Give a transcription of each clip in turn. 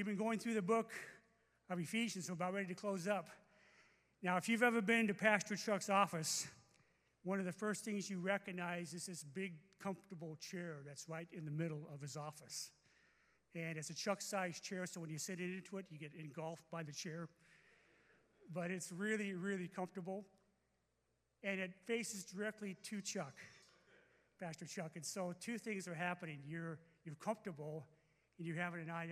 we've been going through the book of Ephesians, so about ready to close up. Now, if you've ever been to Pastor Chuck's office, one of the first things you recognize is this big, comfortable chair that's right in the middle of his office. And it's a Chuck sized chair, so when you sit into it, you get engulfed by the chair. But it's really, really comfortable. And it faces directly to Chuck, Pastor Chuck. And so two things are happening. You're, you're comfortable, and you're having an eye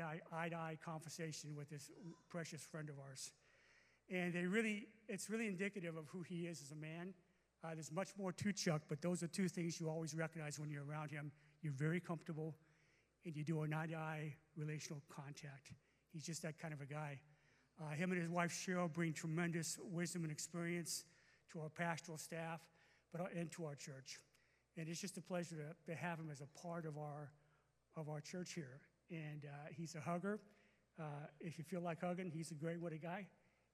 to eye conversation with this precious friend of ours. And they really, it's really indicative of who he is as a man. Uh, there's much more to Chuck, but those are two things you always recognize when you're around him. You're very comfortable, and you do an eye to eye relational contact. He's just that kind of a guy. Uh, him and his wife Cheryl bring tremendous wisdom and experience to our pastoral staff, but uh, and to our church. And it's just a pleasure to, to have him as a part of our of our church here and uh, he's a hugger. Uh, if you feel like hugging, he's a great what a guy.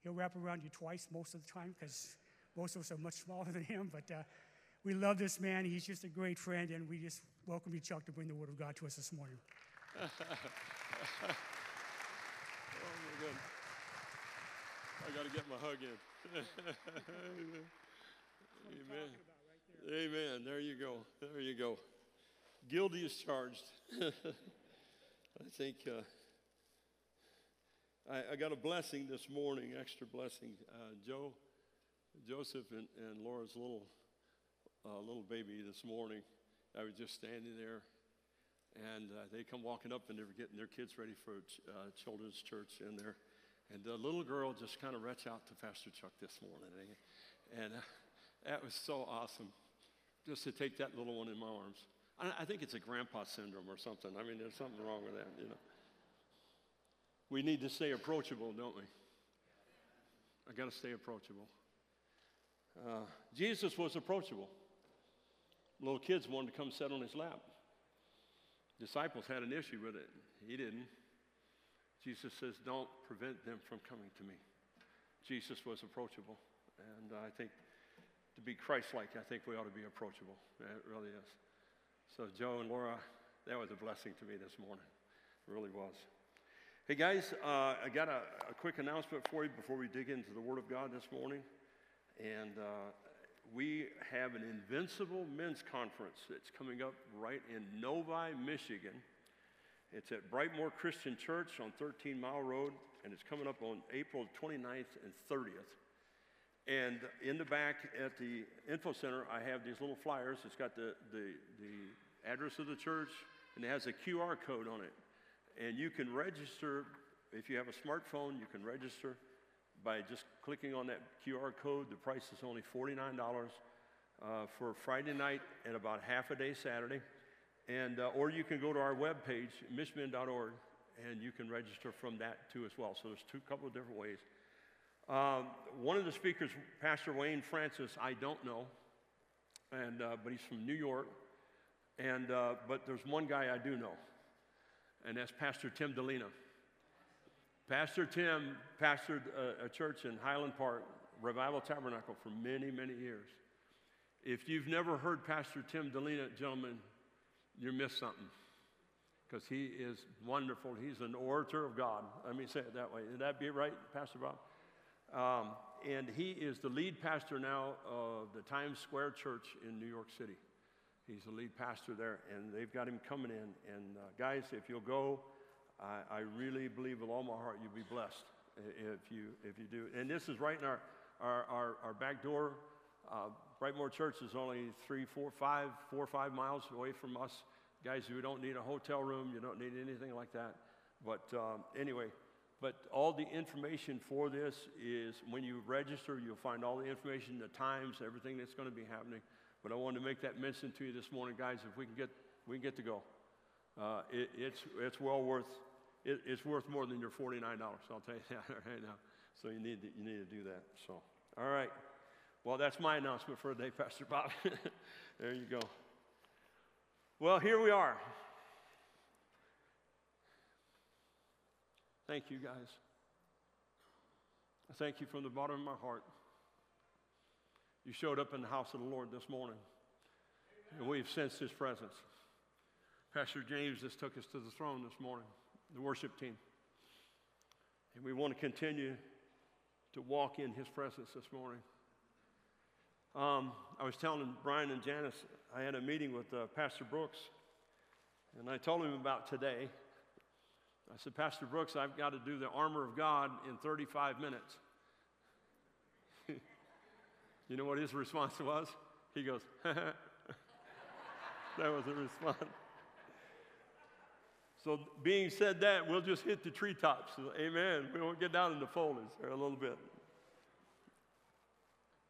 He'll wrap around you twice most of the time because most of us are much smaller than him. But uh, we love this man. He's just a great friend, and we just welcome you, Chuck, to bring the Word of God to us this morning. oh, my God. I got to get my hug in. Amen. Right Amen. There you go. There you go. Guilty is charged. I think uh, I, I, got a blessing this morning, extra blessing. Uh, Joe, Joseph, and, and Laura's little uh, little baby this morning. I was just standing there, and uh, they come walking up, and they were getting their kids ready for uh, children's church in there. And the little girl just kind of reached out to Pastor Chuck this morning, and uh, that was so awesome, just to take that little one in my arms. I think it's a grandpa syndrome or something. I mean, there's something wrong with that, you know. We need to stay approachable, don't we? I got to stay approachable. Uh, Jesus was approachable. Little kids wanted to come sit on his lap. Disciples had an issue with it. He didn't. Jesus says, Don't prevent them from coming to me. Jesus was approachable. And I think to be Christ like, I think we ought to be approachable. It really is. So, Joe and Laura, that was a blessing to me this morning. It really was. Hey, guys, uh, I got a, a, quick announcement for you before we dig into the Word of God this morning. And uh, we have an Invincible Men's Conference that's coming up right in Novi, Michigan. It's at Brightmoor Christian Church on 13 Mile Road, and it's coming up on April 29th and 30th. And in the back at the info center, I have these little flyers. It's got the, the, the address of the church, and it has a QR code on it. And you can register, if you have a smartphone, you can register by just clicking on that QR code. The price is only $49 uh, for Friday night and about half a day Saturday. And, uh, or you can go to our webpage, mishmin.org, and you can register from that too as well. So there's two couple of different ways. Um, one of the speakers, Pastor Wayne Francis, I don't know, and, uh, but he's from New York. And, uh, but there's one guy I do know, and that's Pastor Tim Dilena. Pastor Tim pastored a, a church in Highland Park, Revival Tabernacle, for many, many years. If you've never heard Pastor Tim Dilena, gentlemen, you missed something because he is wonderful. He's an orator of God. Let me say it that way. Would that be right, Pastor Bob? Um, and he is the lead pastor now of the Times Square Church in New York City. He's the lead pastor there, and they've got him coming in. And uh, guys, if you'll go, I, I, really believe with all my heart you'll be blessed if you if you do. And this is right in our our, our, our back door. Uh, Brightmoor Church is only three, four, five, four or five miles away from us. Guys, you don't need a hotel room. You don't need anything like that. But um, anyway, but all the information for this is when you register, you'll find all the information, the times, everything that's going to be happening. But I wanted to make that mention to you this morning, guys. If we can get, we can get to go. Uh, it, it's, it's well worth, it, it's worth more than your $49. I'll tell you that right now. So you need to, you need to do that. So, all right. Well, that's my announcement for today, Pastor Bob. there you go. Well, here we are. Thank you, guys. I thank you from the bottom of my heart. You showed up in the house of the Lord this morning, and we've sensed His presence. Pastor James just took us to the throne this morning, the worship team. And we want to continue to walk in his presence this morning. Um, I was telling Brian and Janice, I had a meeting with uh, Pastor Brooks, and I told him about today. I said, Pastor Brooks, I've got to do the armor of God in 35 minutes. you know what his response was? He goes, that was a response. So, being said that, we'll just hit the treetops. Amen. We won't get down in the foliage there a little bit.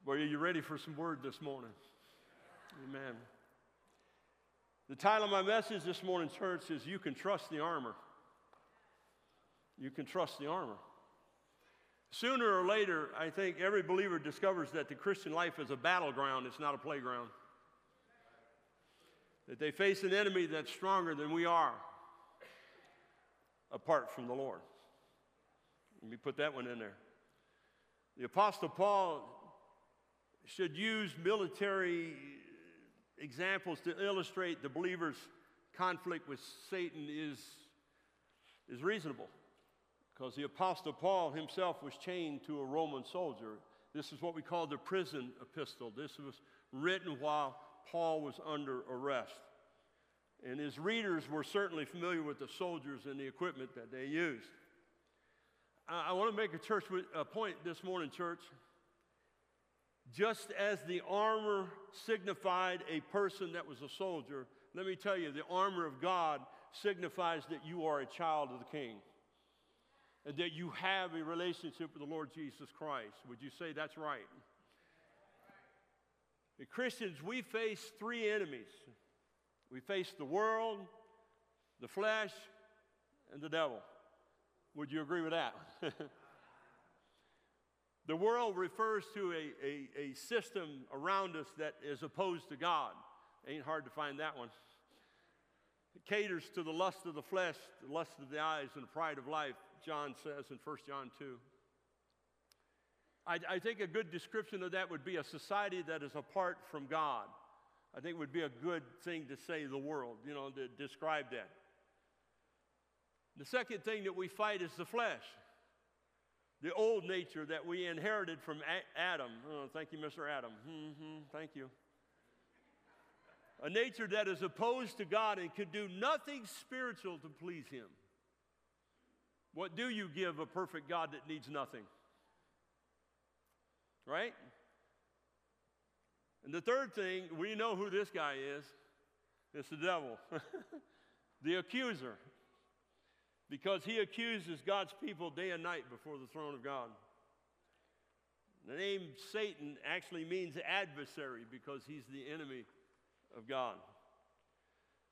Well, are you ready for some word this morning? Amen. The title of my message this morning, church, is You Can Trust the Armor. You can trust the armor. Sooner or later, I think every believer discovers that the Christian life is a battleground, it's not a playground. That they face an enemy that's stronger than we are apart from the Lord. Let me put that one in there. The Apostle Paul should use military examples to illustrate the believer's conflict with Satan is, is reasonable. Because the Apostle Paul himself was chained to a Roman soldier. This is what we call the prison epistle. This was written while Paul was under arrest. And his readers were certainly familiar with the soldiers and the equipment that they used. I, I want to make a, church, a point this morning, church. Just as the armor signified a person that was a soldier, let me tell you, the armor of God signifies that you are a child of the King and that you have a relationship with the Lord Jesus Christ. Would you say that's right? Christians, we face three enemies we face the world, the flesh, and the devil. Would you agree with that? the world refers to a, a, a, system around us that is opposed to God. Ain't hard to find that one. It caters to the lust of the flesh, the lust of the eyes, and the pride of life, John says in 1 John 2. I, I think a good description of that would be a society that is apart from God. I think it would be a good thing to say the world, you know, to describe that. The second thing that we fight is the flesh, the old nature that we inherited from Adam. Oh, thank you, Mr. Adam. Mm-hmm, thank you. A nature that is opposed to God and could do nothing spiritual to please Him. What do you give a perfect God that needs nothing? Right? And the third thing, we know who this guy is it's the devil, the accuser, because he accuses God's people day and night before the throne of God. The name Satan actually means adversary because he's the enemy of God.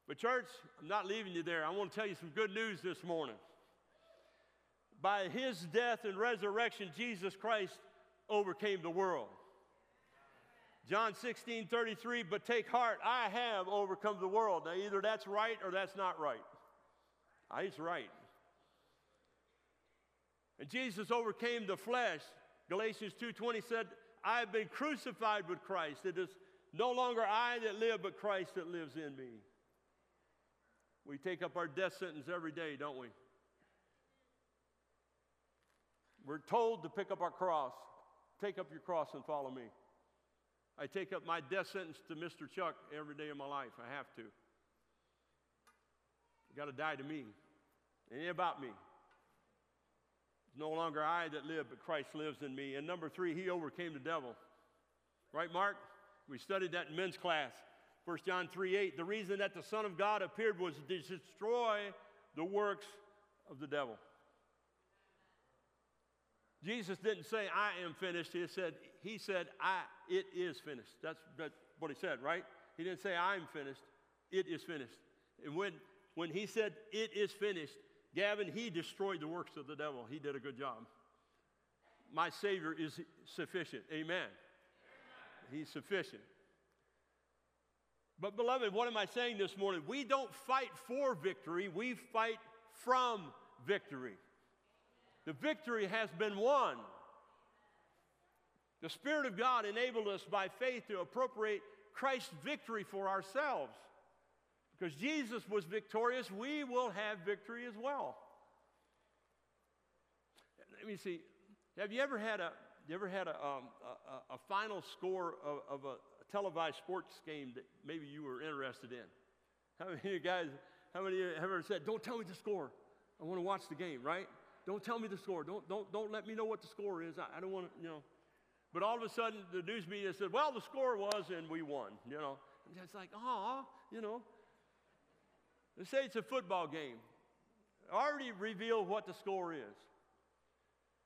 But, church, I'm not leaving you there. I want to tell you some good news this morning. By his death and resurrection, Jesus Christ overcame the world. John 16, 33, but take heart, I have overcome the world. Now, either that's right or that's not right. Ah, he's right. And Jesus overcame the flesh. Galatians 2:20 said, I have been crucified with Christ. It is no longer I that live, but Christ that lives in me. We take up our death sentence every day, don't we? We're told to pick up our cross. Take up your cross and follow me. I take up my death sentence to Mr. Chuck every day of my life. I have to. You got to die to me. It ain't about me. It's no longer I that live, but Christ lives in me. And number three, he overcame the devil. Right, Mark? We studied that in men's class. 1 John 3 8. The reason that the Son of God appeared was to destroy the works of the devil. Jesus didn't say, I am finished. He said, he said, I, it is finished. That's, that's what he said, right? He didn't say, I'm finished. It is finished. And when, when he said, it is finished, Gavin, he destroyed the works of the devil. He did a good job. My Savior is sufficient. Amen. Amen. He's sufficient. But, beloved, what am I saying this morning? We don't fight for victory, we fight from victory. The victory has been won. The Spirit of God enabled us by faith to appropriate Christ's victory for ourselves. Because Jesus was victorious, we will have victory as well. let me see. Have you ever had a, you ever had a, um, a, a, final score of, of a televised sports game that maybe you were interested in? How many of you guys, how many of you have ever said, don't tell me the score. I want to watch the game, right? Don't tell me the score. Don't, don't, don't let me know what the score is. I, I don't want to, you know. But all of a sudden, the news media said, well, the score was, and we won, you know. And it's like, oh, you know. Let's say it's a football game. already revealed what the score is.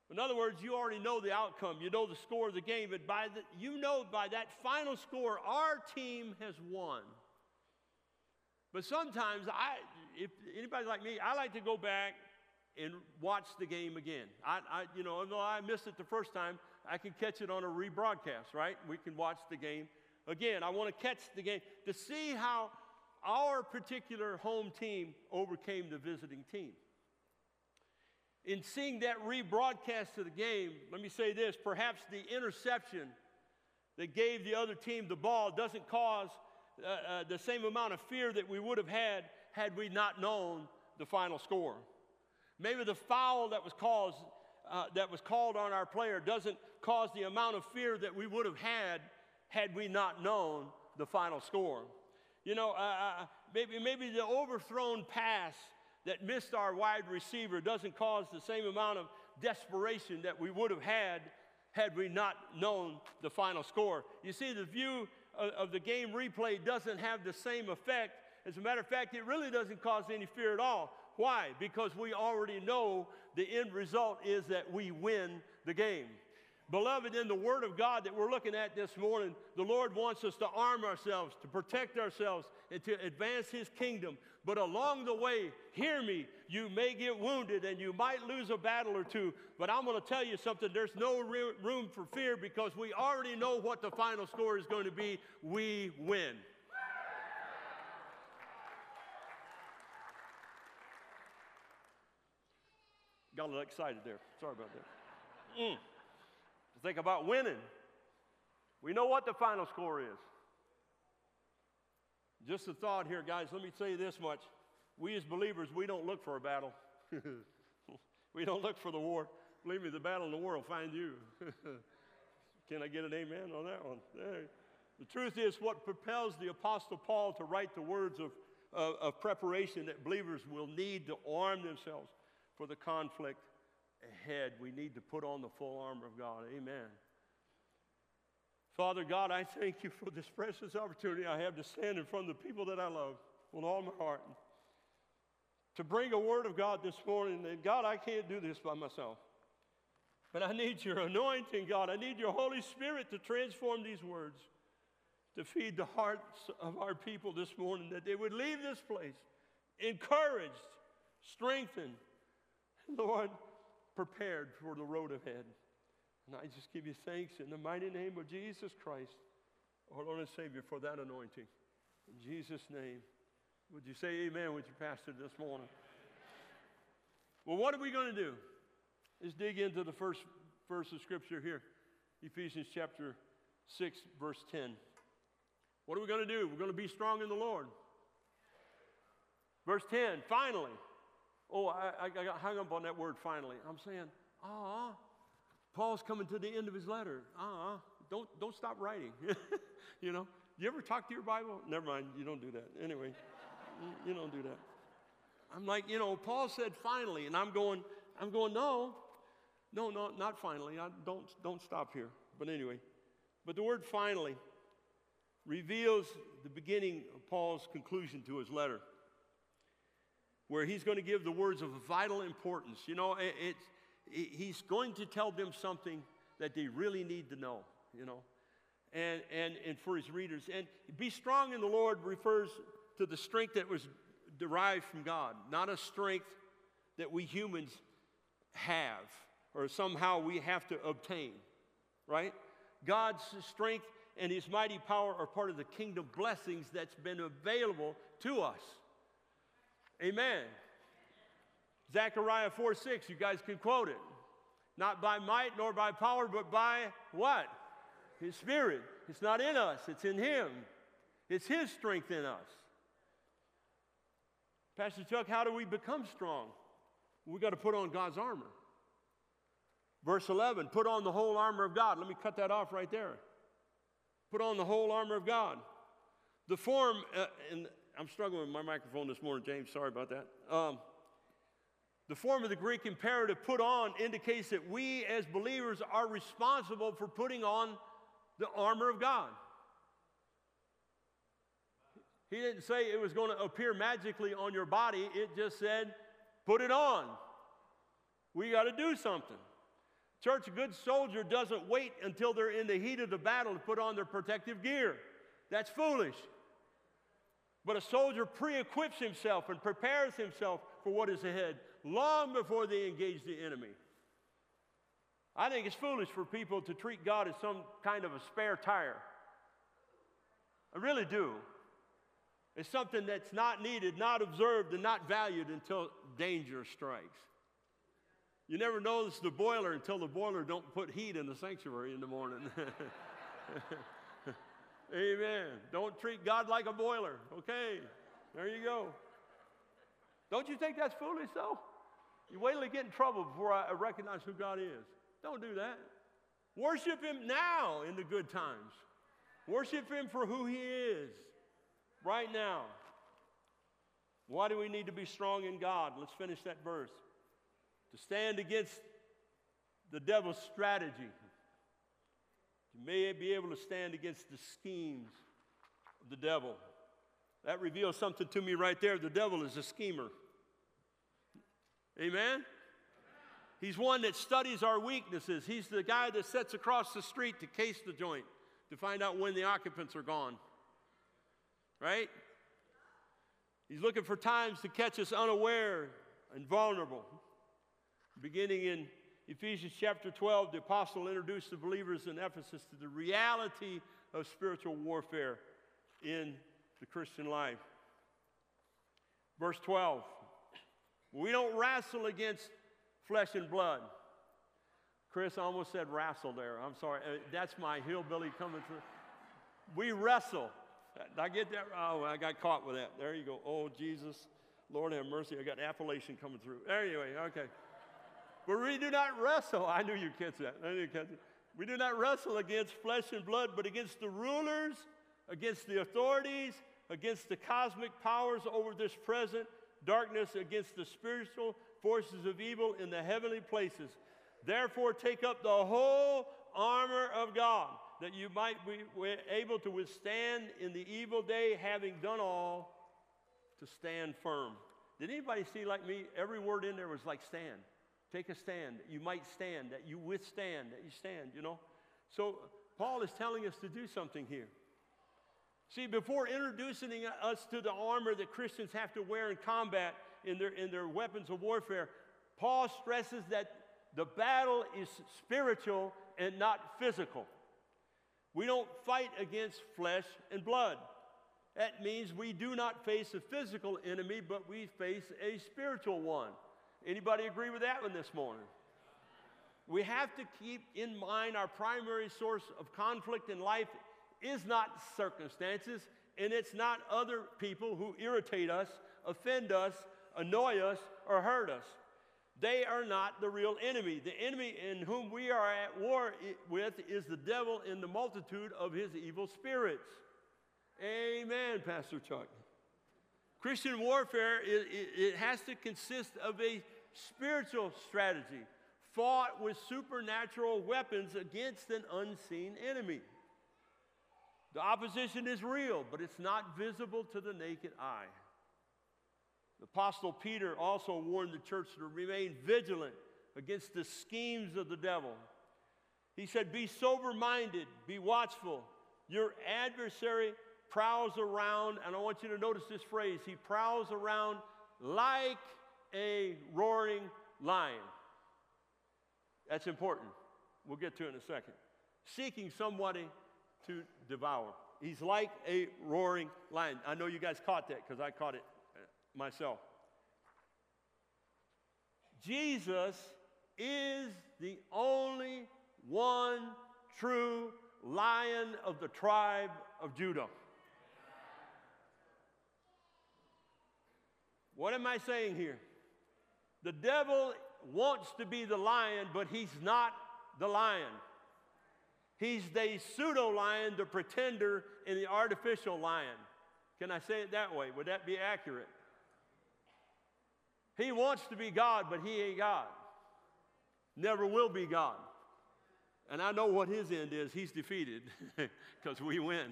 In other words, you already know the outcome. You know the score of the game, but by the, you know by that final score, our team has won. But sometimes I, if anybody like me, I like to go back and watch the game again. I, I, you know, although I missed it the first time, I can catch it on a rebroadcast, right? We can watch the game again. I want to catch the game to see how our particular home team overcame the visiting team. In seeing that rebroadcast of the game, let me say this perhaps the interception that gave the other team the ball doesn't cause uh, uh, the same amount of fear that we would have had had we not known the final score. Maybe the foul that was caused uh, that was called on our player doesn't cause the amount of fear that we would have had had we not known the final score. You know, uh, uh, maybe, maybe the overthrown pass that missed our wide receiver doesn't cause the same amount of desperation that we would have had had we not known the final score. You see, the view of, of the game replay doesn't have the same effect. As a matter of fact, it really doesn't cause any fear at all. Why? Because we already know the end result is that we win the game. Beloved, in the Word of God that we're looking at this morning, the Lord wants us to arm ourselves, to protect ourselves, and to advance His kingdom. But along the way, hear me, you may get wounded and you might lose a battle or two. But I'm going to tell you something there's no room for fear because we already know what the final score is going to be. We win. Got a little excited there. Sorry about that. Mm. Think about winning. We know what the final score is. Just a thought here, guys. Let me tell you this much. We as believers, we don't look for a battle. we don't look for the war. Believe me, the battle in the war will find you. Can I get an amen on that one? The truth is, what propels the Apostle Paul to write the words of, of, of preparation that believers will need to arm themselves for the conflict ahead, we need to put on the full armor of God. Amen. Father God, I thank you for this precious opportunity I have to stand in front of the people that I love with all my heart. To bring a word of God this morning, and God, I can't do this by myself. But I need your anointing, God. I need your Holy Spirit to transform these words, to feed the hearts of our people this morning, that they would leave this place encouraged, strengthened, Lord, prepared for the road ahead. And I just give you thanks in the mighty name of Jesus Christ, our Lord and Savior, for that anointing. In Jesus' name. Would you say amen with your pastor this morning? Well, what are we going to do? Let's dig into the first verse of Scripture here Ephesians chapter 6, verse 10. What are we going to do? We're going to be strong in the Lord. Verse 10, finally. Oh, I, I got hung up on that word finally. I'm saying, ah, Paul's coming to the end of his letter. Ah, don't, don't stop writing. you know, you ever talk to your Bible? Never mind, you don't do that. Anyway, you don't do that. I'm like, you know, Paul said finally, and I'm going, I'm going, no, no, no, not finally. I don't, don't stop here. But anyway, but the word finally reveals the beginning of Paul's conclusion to his letter where he's going to give the words of vital importance. You know, it, it, he's going to tell them something that they really need to know, you know, and, and, and for his readers. And be strong in the Lord refers to the strength that was derived from God, not a strength that we humans have or somehow we have to obtain, right? God's strength and his mighty power are part of the kingdom blessings that's been available to us. Amen. Zechariah 4 6, you guys can quote it. Not by might nor by power, but by what? His Spirit. It's not in us, it's in Him. It's His strength in us. Pastor Chuck, how do we become strong? We've got to put on God's armor. Verse 11, put on the whole armor of God. Let me cut that off right there. Put on the whole armor of God. The form, uh, I'm struggling with my microphone this morning, James. Sorry about that. Um, the form of the Greek imperative put on indicates that we as believers are responsible for putting on the armor of God. He didn't say it was going to appear magically on your body, it just said, put it on. We got to do something. Church, a good soldier doesn't wait until they're in the heat of the battle to put on their protective gear. That's foolish. But a soldier pre equips himself and prepares himself for what is ahead long before they engage the enemy. I think it's foolish for people to treat God as some kind of a spare tire. I really do. It's something that's not needed, not observed, and not valued until danger strikes. You never notice the boiler until the boiler don't put heat in the sanctuary in the morning. Amen. Don't treat God like a boiler. Okay, there you go. Don't you think that's foolish though? You wait till you get in trouble before I recognize who God is. Don't do that. Worship Him now in the good times. Worship Him for who He is right now. Why do we need to be strong in God? Let's finish that verse to stand against the devil's strategy, to may be able to stand against the schemes of the devil. That reveals something to me right there. The devil is a schemer. Amen? He's one that studies our weaknesses. He's the guy that sits across the street to case the joint to find out when the occupants are gone. Right? He's looking for times to catch us unaware and vulnerable. Beginning in Ephesians chapter 12, the apostle introduced the believers in Ephesus to the reality of spiritual warfare in the Christian life. Verse 12 We don't wrestle against flesh and blood. Chris almost said wrestle there. I'm sorry. Uh, that's my hillbilly coming through. We wrestle. Did I get that? Oh, I got caught with that. There you go. Oh, Jesus. Lord have mercy. I got Appalachian coming through. Anyway, okay. But we do not wrestle. I knew you'd catch that. I knew you'd catch it. We do not wrestle against flesh and blood, but against the rulers, against the authorities, against the cosmic powers over this present darkness, against the spiritual forces of evil in the heavenly places. Therefore, take up the whole armor of God, that you might be able to withstand in the evil day, having done all to stand firm. Did anybody see like me? Every word in there was like stand. Take a stand. You might stand, that you withstand, that you stand, you know? So Paul is telling us to do something here. See, before introducing us to the armor that Christians have to wear in combat in their, in their weapons of warfare, Paul stresses that the battle is spiritual and not physical. We don't fight against flesh and blood. That means we do not face a physical enemy, but we face a spiritual one. Anybody agree with that one this morning? We have to keep in mind our primary source of conflict in life is not circumstances, and it's not other people who irritate us, offend us, annoy us, or hurt us. They are not the real enemy. The enemy in whom we are at war with is the devil in the multitude of his evil spirits. Amen, Pastor Chuck. Christian warfare, it, it, it has to consist of a spiritual strategy fought with supernatural weapons against an unseen enemy. The opposition is real, but it's not visible to the naked eye. The Apostle Peter also warned the church to remain vigilant against the schemes of the devil. He said, Be sober minded, be watchful. Your adversary prowls around, and I want you to notice this phrase he prowls around like a roaring lion. That's important. We'll get to it in a second. Seeking somebody to devour. He's like a roaring lion. I know you guys caught that because I caught it uh, myself. Jesus is the only one true lion of the tribe of Judah. What am I saying here? The devil wants to be the lion, but he's not the lion. He's the pseudo lion, the pretender, and the artificial lion. Can I say it that way? Would that be accurate? He wants to be God, but he ain't God. Never will be God. And I know what his end is. He's defeated because we win.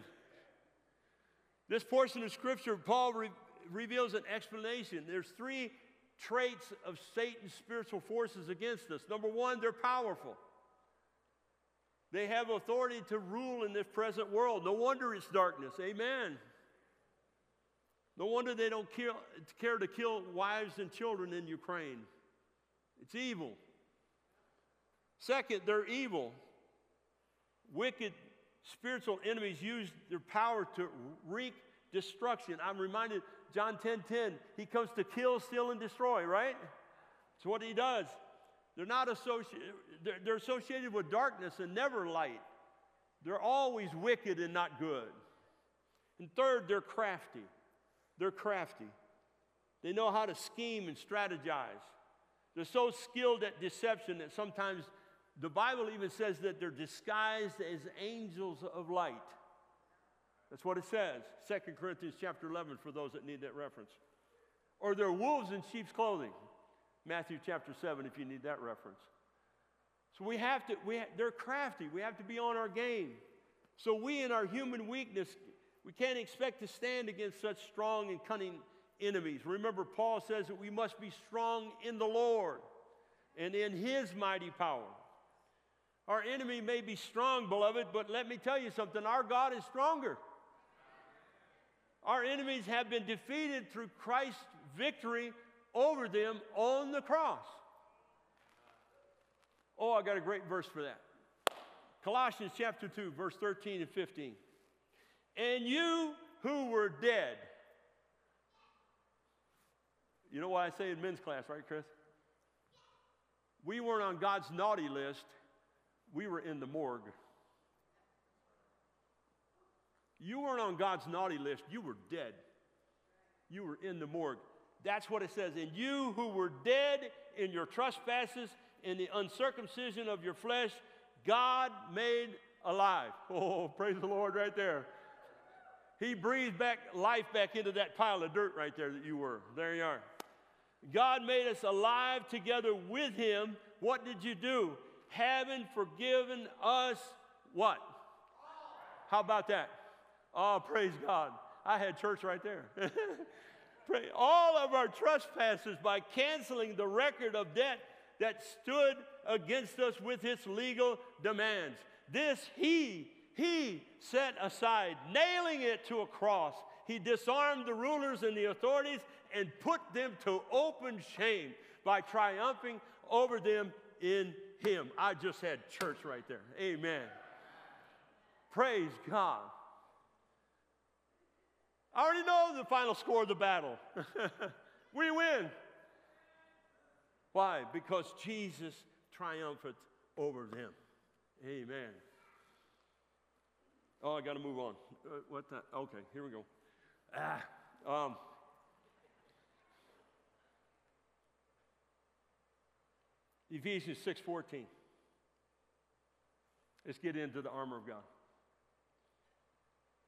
This portion of scripture, Paul re- reveals an explanation. There's three traits of Satan's spiritual forces against us. Number one, they're powerful. They have authority to rule in this present world. No wonder it's darkness. Amen. No wonder they don't kill, care to kill wives and children in Ukraine. It's evil. Second, they're evil. Wicked spiritual enemies use their power to wreak destruction. I'm reminded John 10:10, 10, 10, he comes to kill, steal, and destroy, right? That's what he does. They're not associated, they're, they're associated with darkness and never light. They're always wicked and not good. And third, they're crafty. They're crafty. They know how to scheme and strategize. They're so skilled at deception that sometimes the Bible even says that they're disguised as angels of light. That's what it says. 2 Corinthians chapter 11 for those that need that reference. Or they're wolves in sheep's clothing. Matthew chapter 7 if you need that reference. So we have to, we ha- they're crafty. We have to be on our game. So we, in our human weakness, we can't expect to stand against such strong and cunning enemies. Remember, Paul says that we must be strong in the Lord and in his mighty power. Our enemy may be strong, beloved, but let me tell you something our God is stronger. Our enemies have been defeated through Christ's victory over them on the cross. Oh, I got a great verse for that. Colossians chapter 2, verse 13 and 15. And you who were dead. You know why I say in men's class, right, Chris? We weren't on God's naughty list, we were in the morgue. You weren't on God's naughty list, you were dead. You were in the morgue. That's what it says. And you who were dead in your trespasses, in the uncircumcision of your flesh, God made alive. Oh, praise the Lord right there. He breathed back life back into that pile of dirt right there that you were. There you are. God made us alive together with Him. What did you do? Having forgiven us what? How about that? Oh, praise God. I had church right there. All of our trespasses by canceling the record of debt that stood against us with its legal demands. This he he set aside, nailing it to a cross. He disarmed the rulers and the authorities and put them to open shame by triumphing over them in Him. I just had church right there. Amen. Praise God. I already know the final score of the battle. we win. Why? Because Jesus triumphed over them. Amen. Oh, I got to move on. Uh, what the? Okay, here we go. Ah, um, Ephesians 6:14. Let's get into the armor of God.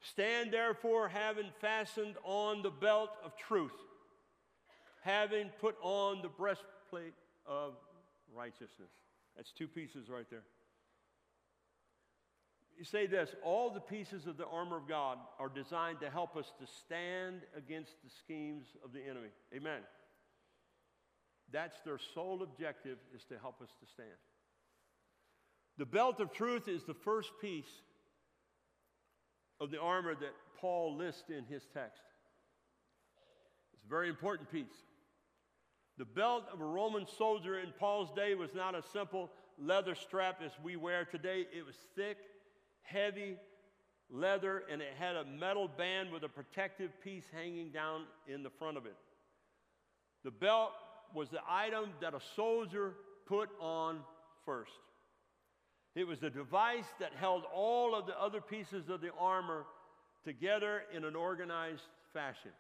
Stand therefore, having fastened on the belt of truth, having put on the breastplate of righteousness. That's two pieces right there you say this all the pieces of the armor of God are designed to help us to stand against the schemes of the enemy. Amen. That's their sole objective is to help us to stand. The belt of truth is the first piece of the armor that Paul lists in his text. It's a very important piece. The belt of a Roman soldier in Paul's day was not a simple leather strap as we wear today. It was thick heavy leather, and it had a metal band with a protective piece hanging down in the front of it. The belt was the item that a soldier put on first. It was the device that held all of the other pieces of the armor together in an organized fashion.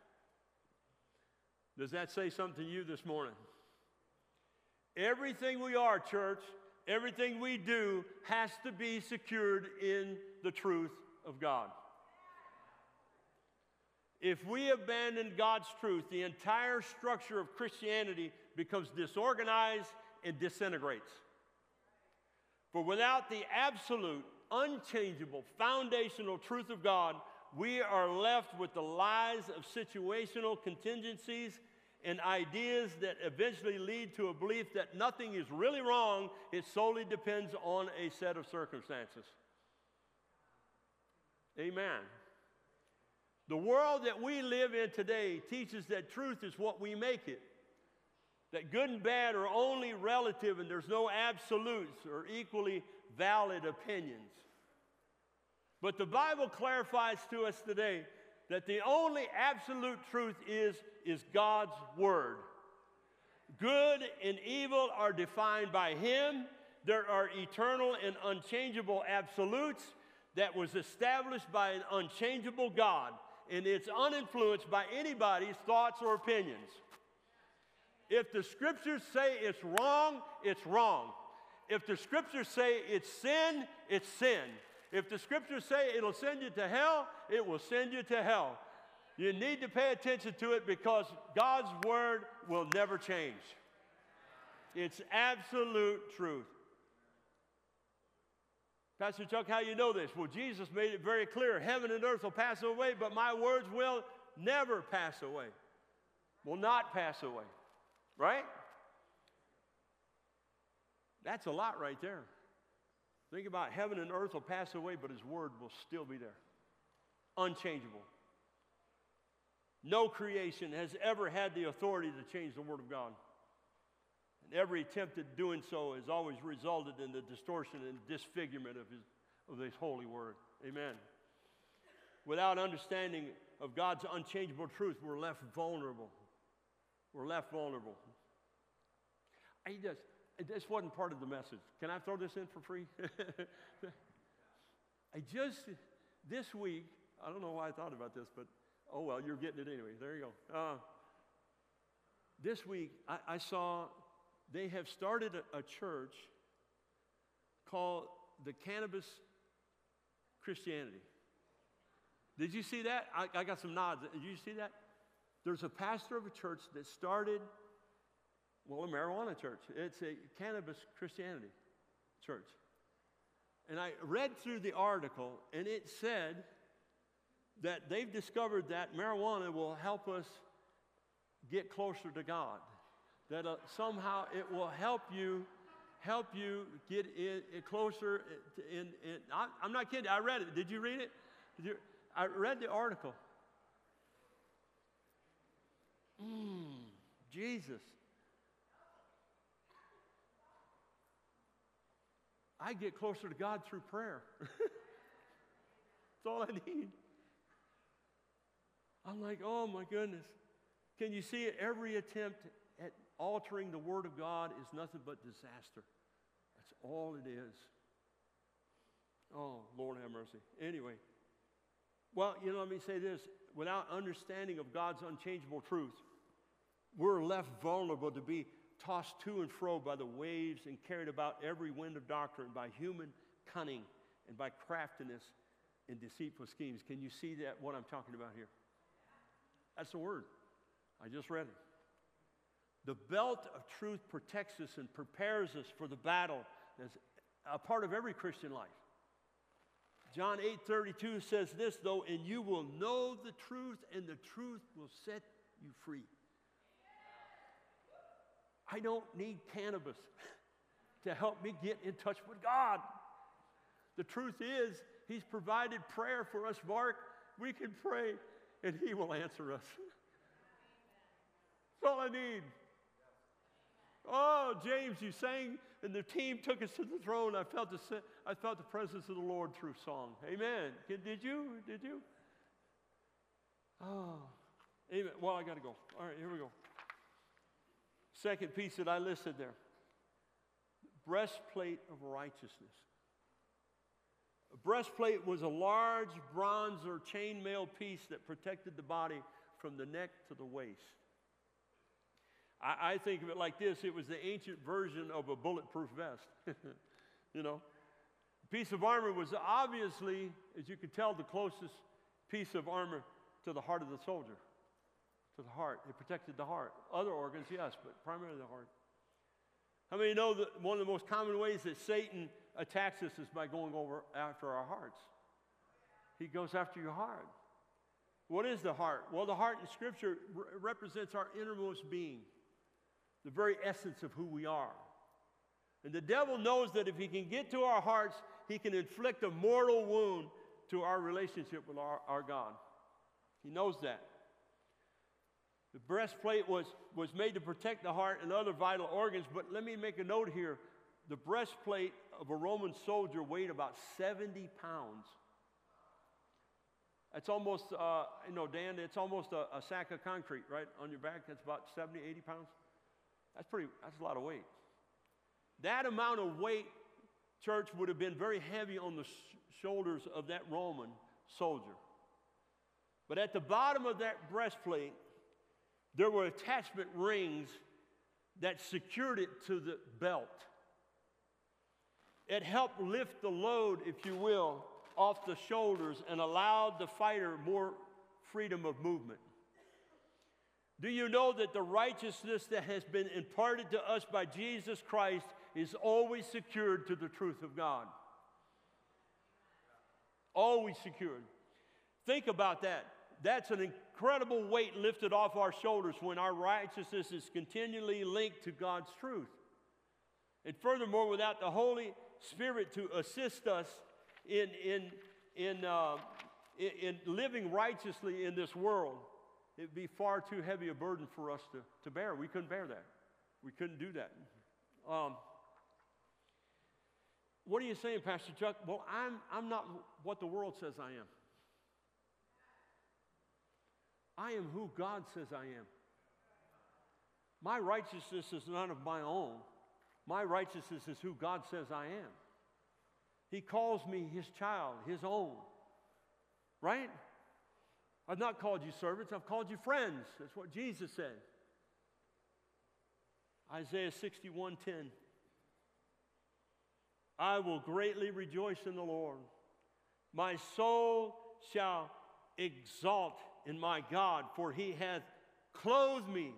Does that say something to you this morning? Everything we are, church, everything we do has to be secured in the truth of God. If we abandon God's truth, the entire structure of Christianity becomes disorganized and disintegrates. For without the absolute, unchangeable, foundational truth of God, we are left with the lies of situational contingencies and ideas that eventually lead to a belief that nothing is really wrong, it solely depends on a set of circumstances. Amen. The world that we live in today teaches that truth is what we make it. That good and bad are only relative and there's no absolutes or equally valid opinions. But the Bible clarifies to us today that the only absolute truth is, is God's Word. Good and evil are defined by Him. There are eternal and unchangeable absolutes that was established by an unchangeable God, and it's uninfluenced by anybody's thoughts or opinions. If the scriptures say it's wrong, it's wrong. If the scriptures say it's sin, it's sin. If the scriptures say it'll send you to hell, it will send you to hell. You need to pay attention to it because God's word will never change. It's absolute truth. Pastor Chuck, how you know this? Well, Jesus made it very clear. Heaven and earth will pass away, but my words will never pass away. Will not pass away. Right? That's a lot right there. Think about heaven and earth will pass away, but his word will still be there. Unchangeable. No creation has ever had the authority to change the word of God. And every attempt at doing so has always resulted in the distortion and disfigurement of his, of his holy word. Amen. Without understanding of God's unchangeable truth, we're left vulnerable. We're left vulnerable. I just, this wasn't part of the message. Can I throw this in for free? I just, this week, I don't know why I thought about this, but oh well, you're getting it anyway. There you go. Uh, this week, I, I, saw they have started a, a church called the Cannabis Christianity. Did you see that? I, I got some nods. Did you see that? There's a pastor of a church that started well, a marijuana church. It's a cannabis Christianity church. And I read through the article, and it said that they've discovered that marijuana will help us get closer to God. That uh, somehow it will help you, help you get in, in closer. In, in, I, am not kidding. I read it. Did you read it? You, I read the article. Mm, Jesus. I get closer to God through prayer. That's all I need. I'm like, oh my goodness. Can you see it? Every attempt at altering the Word of God is nothing but disaster. That's all it is. Oh, Lord have mercy. Anyway, well, you know, let me say this without understanding of God's unchangeable truth, we're left vulnerable to be tossed to and fro by the waves and carried about every wind of doctrine by human cunning and by craftiness and deceitful schemes. Can you see that, what I'm talking about here? That's the word. I just read it. The belt of truth protects us and prepares us for the battle as a part of every Christian life. John 8 32 says this, though, and you will know the truth, and the truth will set you free. I don't need cannabis to help me get in touch with God. The truth is, He's provided prayer for us, Mark. We can pray and He will answer us. That's all I need. Oh, James, you sang, and the team took us to the throne. I felt the, I felt the presence of the Lord through song. Amen. Did you? Did you? Oh, amen. Well, I got to go. All right, here we go. Second piece that I listed there breastplate of righteousness. A breastplate was a large bronze or chainmail piece that protected the body from the neck to the waist. I, I think of it like this it was the ancient version of a bulletproof vest. you know? A piece of armor was obviously, as you could tell, the closest piece of armor to the heart of the soldier, to the heart. It protected the heart. Other organs, yes, but primarily the heart. How many know that one of the most common ways that Satan attacks us is by going over after our hearts? He goes after your heart. What is the heart? Well, the heart in Scripture re- represents our innermost being, the very essence of who we are. And the devil knows that if he can get to our hearts, he can inflict a mortal wound to our relationship with our, our God. He knows that. The breastplate was, was made to protect the heart and other vital organs, but let me make a note here. The breastplate of a Roman soldier weighed about 70 pounds. That's almost, uh, you know, Dan, it's almost a, a, sack of concrete, right, on your back. That's about 70, 80 pounds. That's pretty, that's a lot of weight. That amount of weight, church, would have been very heavy on the sh- shoulders of that Roman soldier. But at the bottom of that breastplate, there were attachment rings that secured it to the belt. It helped lift the load, if you will, off the shoulders and allowed the fighter more freedom of movement. Do you know that the righteousness that has been imparted to us by Jesus Christ is always secured to the truth of God? Always secured. Think about that. That's an incredible weight lifted off our shoulders when our righteousness is continually linked to God's truth. And furthermore, without the Holy Spirit to assist us in, in, in, uh, in, in living righteously in this world, it'd be far too heavy a burden for us to, to bear. We couldn't bear that. We couldn't do that. Um, what are you saying, Pastor Chuck? Well, I'm, I'm not what the world says I am. I am who God says I am. My righteousness is none of my own. My righteousness is who God says I am. He calls me his child, his own. Right? I've not called you servants, I've called you friends. That's what Jesus said. Isaiah 61:10. I will greatly rejoice in the Lord. My soul shall exalt in my God, for he hath clothed me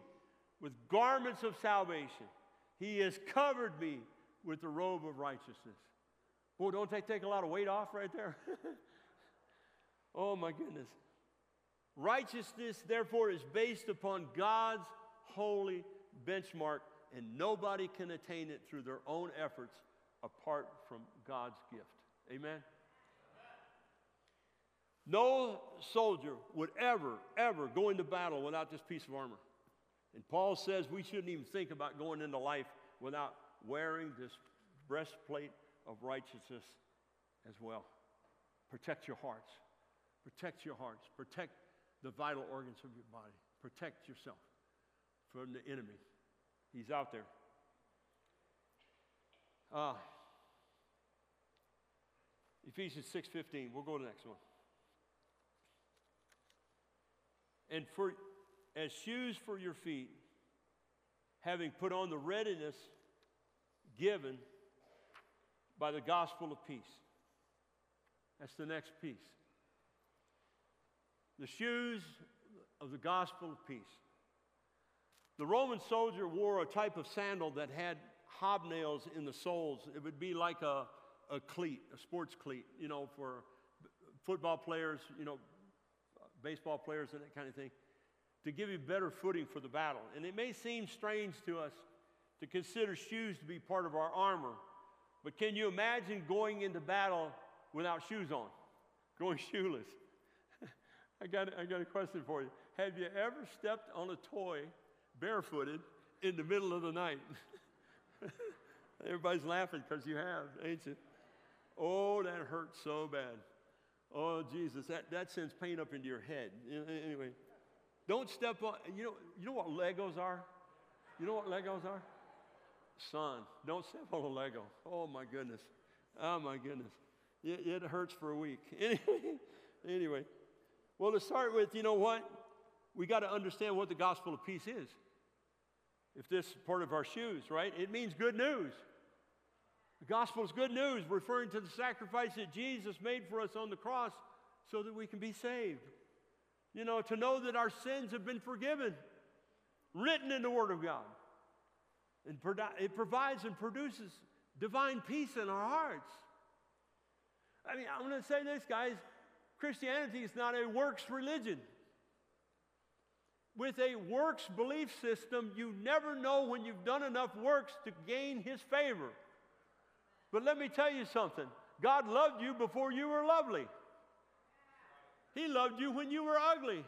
with garments of salvation. He has covered me with the robe of righteousness. Boy, don't they take a lot of weight off right there? oh my goodness. Righteousness, therefore, is based upon God's holy benchmark, and nobody can attain it through their own efforts apart from God's gift. Amen? No soldier would ever, ever go into battle without this piece of armor. And Paul says we shouldn't even think about going into life without wearing this breastplate of righteousness as well. Protect your hearts. Protect your hearts. Protect the vital organs of your body. Protect yourself from the enemy. He's out there. Uh, Ephesians 6:15. We'll go to the next one. And for as shoes for your feet, having put on the readiness given by the gospel of peace. That's the next piece. The shoes of the gospel of peace. The Roman soldier wore a type of sandal that had hobnails in the soles. It would be like a, a cleat, a sports cleat, you know, for football players, you know, baseball players and that kind of thing, to give you better footing for the battle. And it may seem strange to us to consider shoes to be part of our armor, but can you imagine going into battle without shoes on, going shoeless? I, got, I got a question for you. Have you ever stepped on a toy barefooted in the middle of the night? Everybody's laughing because you have, ain't you? Oh, that hurts so bad. Oh, Jesus, that, that sends pain up into your head. Anyway, don't step on, you know, you know what Legos are? You know what Legos are? Son, don't step on a Lego. Oh, my goodness. Oh, my goodness. It, it hurts for a week. Anyway, anyway, well, to start with, you know what? We got to understand what the gospel of peace is. if this is part of our shoes, right? It means good news. The gospel is good news, referring to the sacrifice that Jesus made for us on the cross so that we can be saved. You know, to know that our sins have been forgiven, written in the Word of God. And it provides and produces divine peace in our hearts. I mean, I'm going to say this, guys Christianity is not a works religion. With a works belief system, you never know when you've done enough works to gain His favor. But let me tell you something God loved you before you were lovely, He loved you when you were ugly.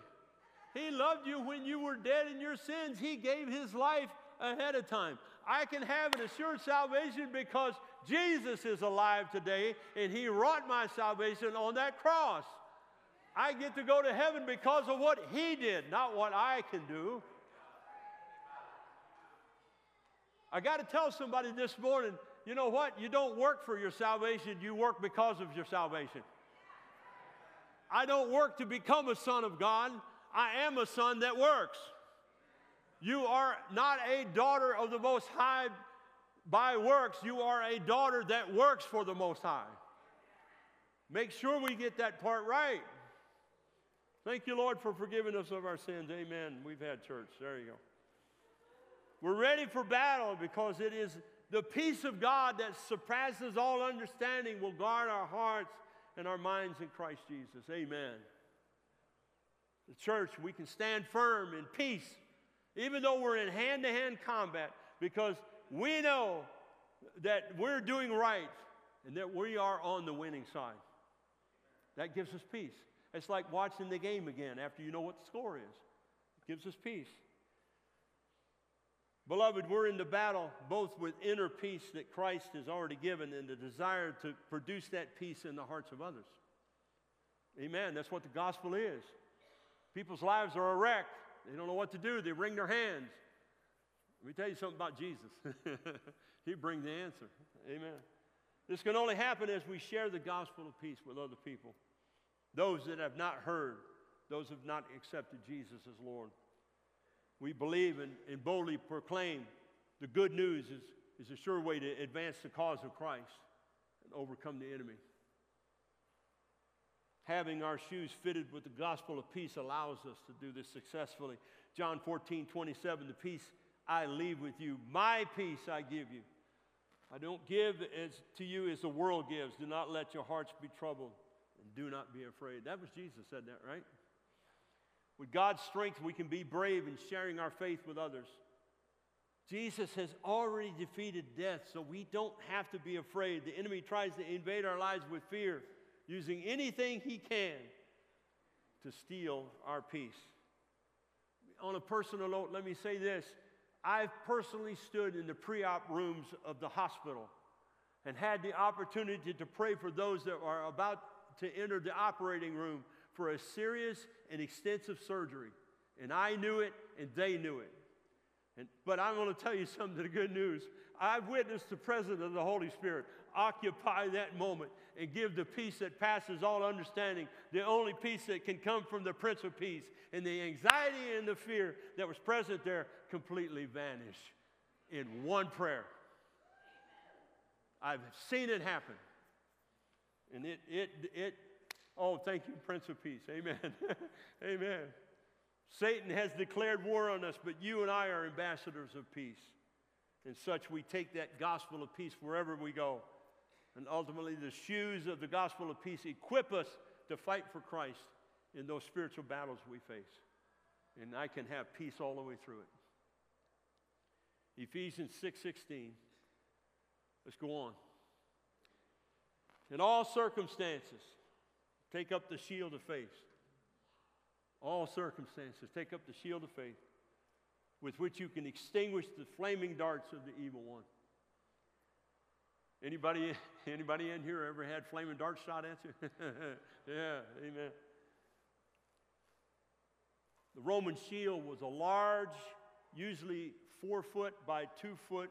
He loved you when you were dead in your sins. He gave His life ahead of time. I can have an assured salvation because Jesus is alive today and He wrought my salvation on that cross. I get to go to heaven because of what He did, not what I can do. I got to tell somebody this morning you know what? You don't work for your salvation, you work because of your salvation. I don't work to become a son of God, I am a son that works. You are not a daughter of the Most High by works, you are a daughter that works for the Most High. Make sure we get that part right. Thank you, Lord, for forgiving us of our sins. Amen. We've had church. There you go. We're ready for battle because it is the peace of God that surpasses all understanding will guard our hearts and our minds in Christ Jesus. Amen. The church, we can stand firm in peace, even though we're in hand to hand combat, because we know that we're doing right and that we are on the winning side. That gives us peace. It's like watching the game again after you know what the score is. It gives us peace. Beloved, we're in the battle both with inner peace that Christ has already given and the desire to produce that peace in the hearts of others. Amen. That's what the gospel is. People's lives are a wreck. They don't know what to do. They wring their hands. Let me tell you something about Jesus. he brings the answer. Amen. This can only happen as we share the gospel of peace with other people. Those that have not heard, those who have not accepted Jesus as Lord. We believe and, and boldly proclaim the good news is, is a sure way to advance the cause of Christ and overcome the enemy. Having our shoes fitted with the gospel of peace allows us to do this successfully. John 14, 27, the peace I leave with you, my peace I give you. I don't give as to you as the world gives. Do not let your hearts be troubled and do not be afraid. That was Jesus said that, right? With God's strength, we can be brave in sharing our faith with others. Jesus has already defeated death, so we don't have to be afraid. The enemy tries to invade our lives with fear, using anything he can to steal our peace. On a personal note, let me say this I've personally stood in the pre op rooms of the hospital and had the opportunity to pray for those that are about to enter the operating room for a serious and extensive surgery. And I knew it, and they knew it. And, but I'm going to tell you something the good news. I've witnessed the presence of the Holy Spirit occupy that moment and give the peace that passes all understanding, the only peace that can come from the Prince of Peace. And the anxiety and the fear that was present there completely vanished in one prayer. I've seen it happen. And it, it, it Oh, thank you, Prince of Peace. Amen. Amen. Satan has declared war on us, but you and I are ambassadors of peace. And such, we take that gospel of peace wherever we go. And ultimately, the shoes of the gospel of peace equip us to fight for Christ in those spiritual battles we face. And I can have peace all the way through it. Ephesians 6:16. Let's go on. In all circumstances, Take up the shield of faith. All circumstances, take up the shield of faith with which you can extinguish the flaming darts of the evil one. Anybody, anybody in here ever had flaming darts shot at you? yeah, amen. The Roman shield was a large, usually four foot by two foot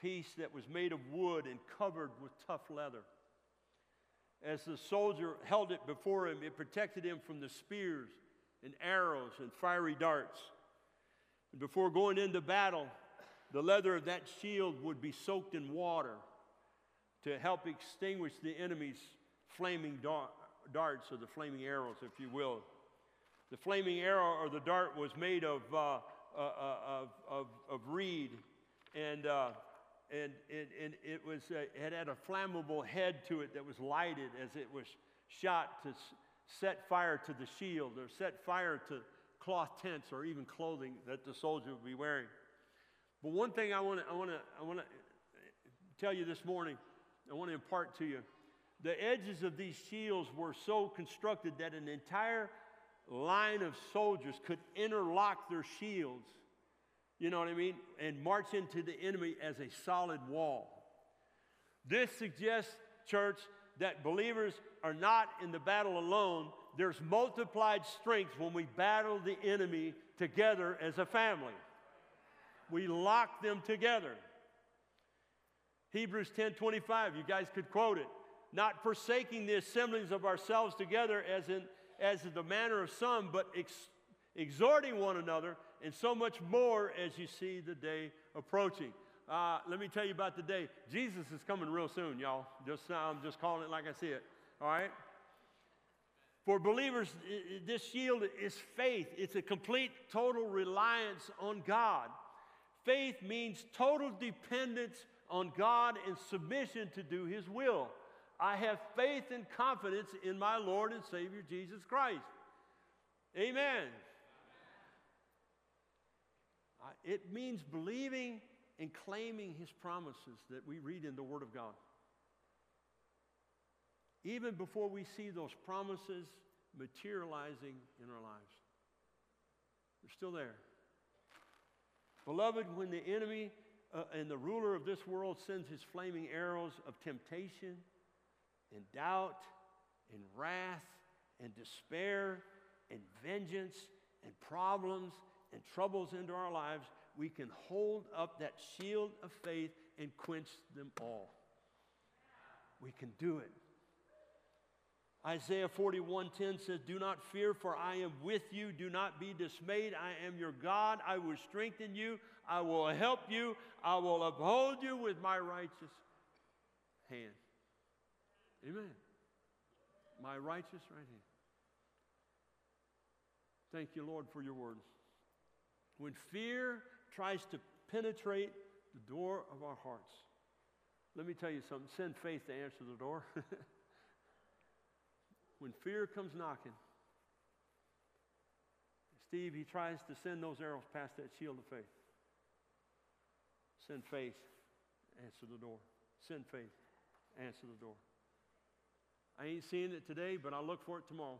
piece that was made of wood and covered with tough leather as the soldier held it before him, it protected him from the spears and arrows and fiery darts. And before going into battle, the leather of that shield would be soaked in water to help extinguish the enemy's flaming darts or the flaming arrows, if you will. The flaming arrow or the dart was made of, uh, uh, uh of, of, of, reed, and, uh, and, and, and, it, was, uh, it had a flammable head to it that was lighted as it was shot to set fire to the shield or set fire to cloth tents or even clothing that the soldier would be wearing. But one thing I want to I I want to tell you this morning, I want to impart to you. The edges of these shields were so constructed that an entire line of soldiers could interlock their shields. You know what I mean? And march into the enemy as a solid wall. This suggests, church, that believers are not in the battle alone. There's multiplied strength when we battle the enemy together as a family. We lock them together. Hebrews 10 25, you guys could quote it. Not forsaking the assemblies of ourselves together as in as the manner of some, but ex- exhorting one another, and so much more as you see the day approaching. Uh, let me tell you about the day. Jesus is coming real soon, y'all. Just I'm just calling it like I see it. All right. For believers, this shield is faith. It's a complete, total reliance on God. Faith means total dependence on God and submission to do His will. I have faith and confidence in my Lord and Savior Jesus Christ. Amen. It means believing and claiming His promises that we read in the Word of God. Even before we see those promises materializing in our lives, they're still there. Beloved, when the enemy uh, and the ruler of this world sends his flaming arrows of temptation and doubt and wrath and despair and vengeance and problems and troubles into our lives, we can hold up that shield of faith and quench them all. We can do it. Isaiah 41:10 says, "Do not fear, for I am with you. Do not be dismayed. I am your God. I will strengthen you. I will help you. I will uphold you with my righteous hand." Amen. My righteous right hand. Thank you, Lord, for your word. When fear tries to penetrate the door of our hearts, let me tell you something. Send faith to answer the door. when fear comes knocking, Steve, he tries to send those arrows past that shield of faith. Send faith, answer the door. Send faith, answer the door. I ain't seeing it today, but I'll look for it tomorrow.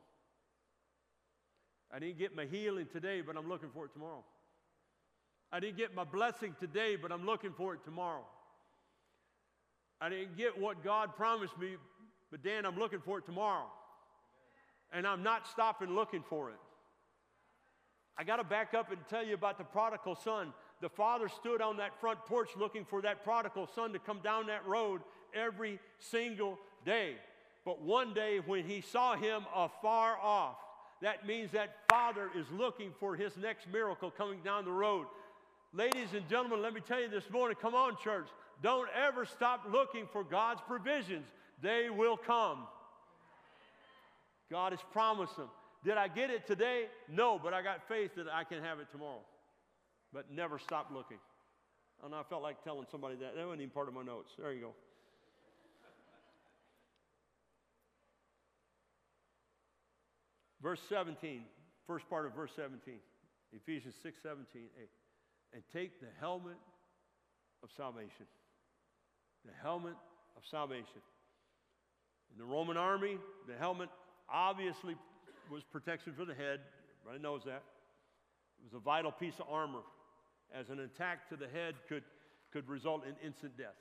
I didn't get my healing today, but I'm looking for it tomorrow. I didn't get my blessing today, but I'm looking for it tomorrow. I didn't get what God promised me, but Dan, I'm looking for it tomorrow and I'm not stopping looking for it. I got to back up and tell you about the prodigal son. The father stood on that front porch looking for that prodigal son to come down that road every single day. But one day, when he saw him afar off, that means that father is looking for his next miracle coming down the road. Ladies and gentlemen, let me tell you this morning come on, church. Don't ever stop looking for God's provisions, they will come. God has promised them. Did I get it today? No, but I got faith that I can have it tomorrow. But never stop looking. And I felt like telling somebody that. That wasn't even part of my notes. There you go. Verse 17, first part of verse 17, Ephesians 6 17, 8. And take the helmet of salvation. The helmet of salvation. In the Roman army, the helmet obviously was protection for the head. Everybody knows that. It was a vital piece of armor, as an attack to the head could, could result in instant death.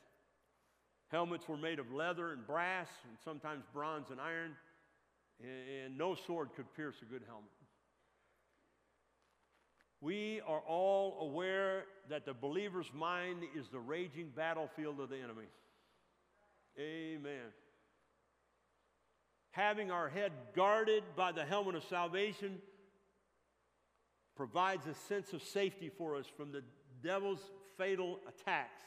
Helmets were made of leather and brass, and sometimes bronze and iron, and, and no sword could pierce a good helmet. We are all aware that the believer's mind is the raging battlefield of the enemy. Amen having our head guarded by the helmet of salvation provides a sense of safety for us from the devil's fatal attacks.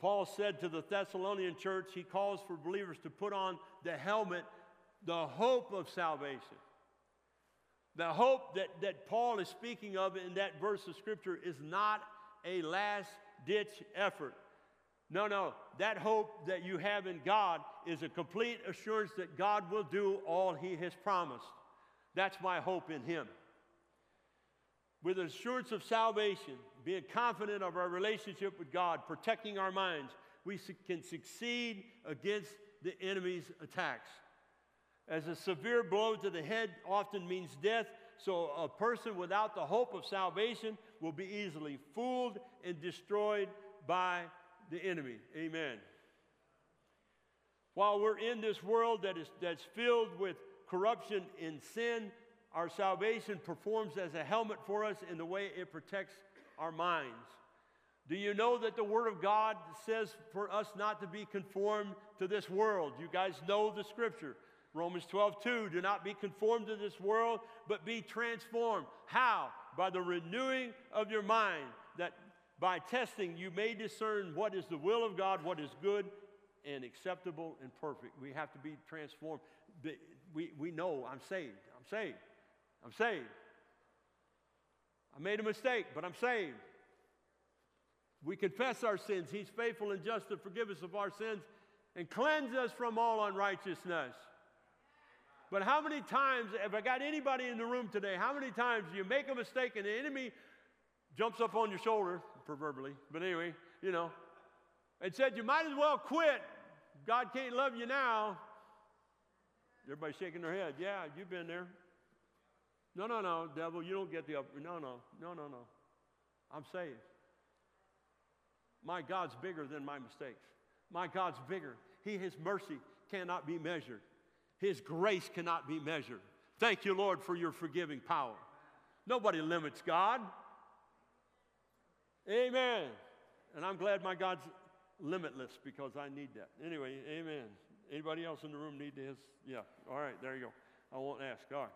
Paul said to the Thessalonian church, he calls for believers to put on the helmet, the hope of salvation. The hope that, that Paul is speaking of in that verse of Scripture is not a last ditch effort. No, no. That hope that you have in God is a complete assurance that God will do all He has promised. That's my hope in Him. With assurance of salvation, being confident of our relationship with God, protecting our minds, we can succeed against the enemy's attacks. As a severe blow to the head often means death, so a person without the hope of salvation will be easily fooled and destroyed by the enemy. Amen. While we're in this world that is, that's filled with corruption and sin, our salvation performs as a helmet for us in the way it protects our minds. Do you know that the Word of God says for us not to be conformed to this world? You guys know the Scripture. Romans 12, 2. Do not be conformed to this world, but be transformed. How? By the renewing of your mind, that by testing, you may discern what is the will of God, what is good and acceptable and perfect. We have to be transformed. We, we know I'm saved. I'm saved. I'm saved. I made a mistake, but I'm saved. We confess our sins. He's faithful and just to forgive us of our sins and cleanse us from all unrighteousness. But how many times, have I got anybody in the room today, how many times you make a mistake and the enemy jumps up on your shoulder, proverbially, but anyway, you know, and said, You might as well quit. God can't love you now. Everybody shaking their head. Yeah, you've been there. No, no, no, devil, you don't get the up. No, no, no, no, no. I'm saved. My God's bigger than my mistakes. My God's bigger. He, His mercy cannot be measured, His grace cannot be measured. Thank you, Lord, for your forgiving power. Nobody limits God. Amen. And I'm glad my God's limitless because I need that. Anyway, amen. Anybody else in the room need this? Yeah. All right, there you go. I won't ask. All right.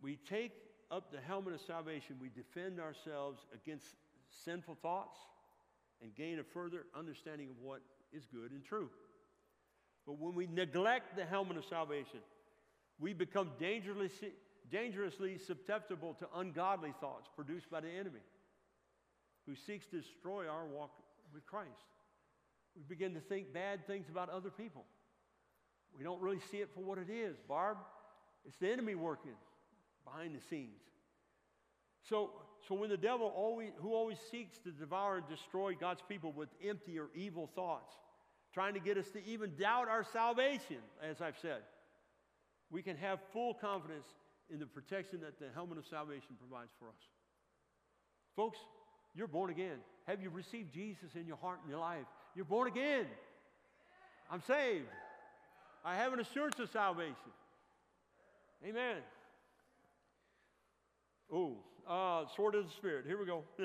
We take up the helmet of salvation, we defend ourselves against sinful thoughts and gain a further understanding of what is good and true. But when we neglect the helmet of salvation, we become dangerously, dangerously susceptible to ungodly thoughts produced by the enemy who seeks to destroy our walk with Christ. We begin to think bad things about other people. We don't really see it for what it is, Barb. It's the enemy working behind the scenes. So, so when the devil always, who always seeks to devour and destroy God's people with empty or evil thoughts, trying to get us to even doubt our salvation, as I've said, we can have full confidence in the protection that the helmet of salvation provides for us. Folks, you're born again. Have you received Jesus in your heart and your life? You're born again. I'm saved. I have an assurance of salvation. Amen. Oh, uh, sword of the Spirit. Here we go.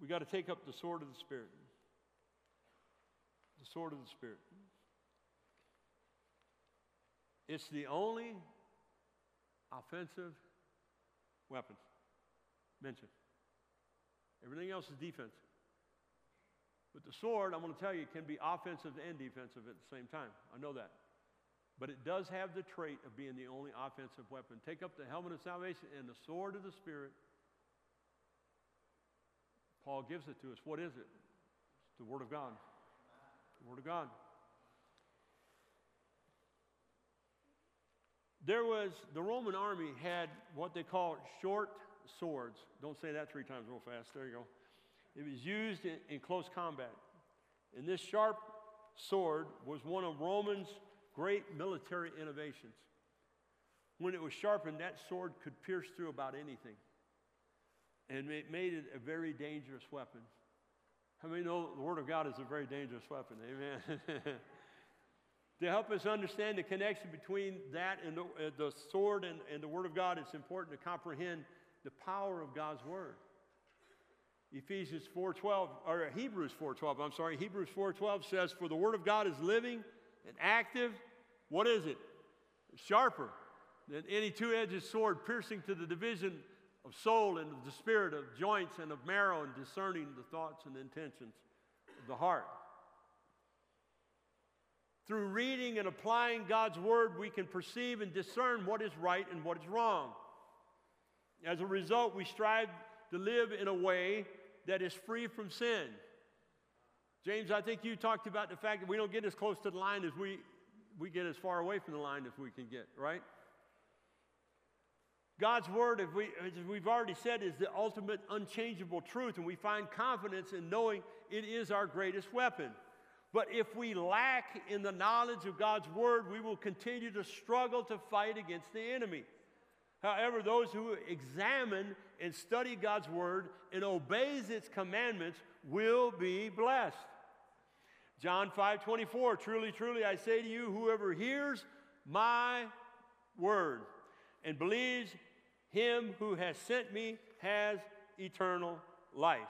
we got to take up the sword of the Spirit. The sword of the Spirit. It's the only offensive weapon mentioned. Everything else is defensive. But the sword, I'm going to tell you, can be offensive and defensive at the same time. I know that. But it does have the trait of being the only offensive weapon. Take up the helmet of salvation and the sword of the Spirit. Paul gives it to us. What is it? It's the Word of God. The Word of God. There was, the Roman army had what they call short swords. Don't say that three times real fast. There you go. It was used in, in close combat. And this sharp sword was one of Romans' great military innovations. When it was sharpened, that sword could pierce through about anything. And it made it a very dangerous weapon. How many know the Word of God is a very dangerous weapon? Amen. to help us understand the connection between that and the, uh, the sword and, and the Word of God, it's important to comprehend the power of God's Word. Ephesians 4:12 or Hebrews 4:12, I'm sorry, Hebrews 4:12 says for the word of God is living and active. What is it? Sharper than any two edged sword, piercing to the division of soul and of the spirit, of joints and of marrow, and discerning the thoughts and intentions of the heart. Through reading and applying God's word, we can perceive and discern what is right and what is wrong. As a result, we strive to live in a way that is free from sin. James, I think you talked about the fact that we don't get as close to the line as we, we get as far away from the line as we can get, right? God's word, we, as we've already said, is the ultimate unchangeable truth, and we find confidence in knowing it is our greatest weapon. But if we lack in the knowledge of God's word, we will continue to struggle to fight against the enemy. However, those who examine and study God's word and obeys its commandments will be blessed. John 5 24, truly, truly, I say to you, whoever hears my word and believes him who has sent me has eternal life.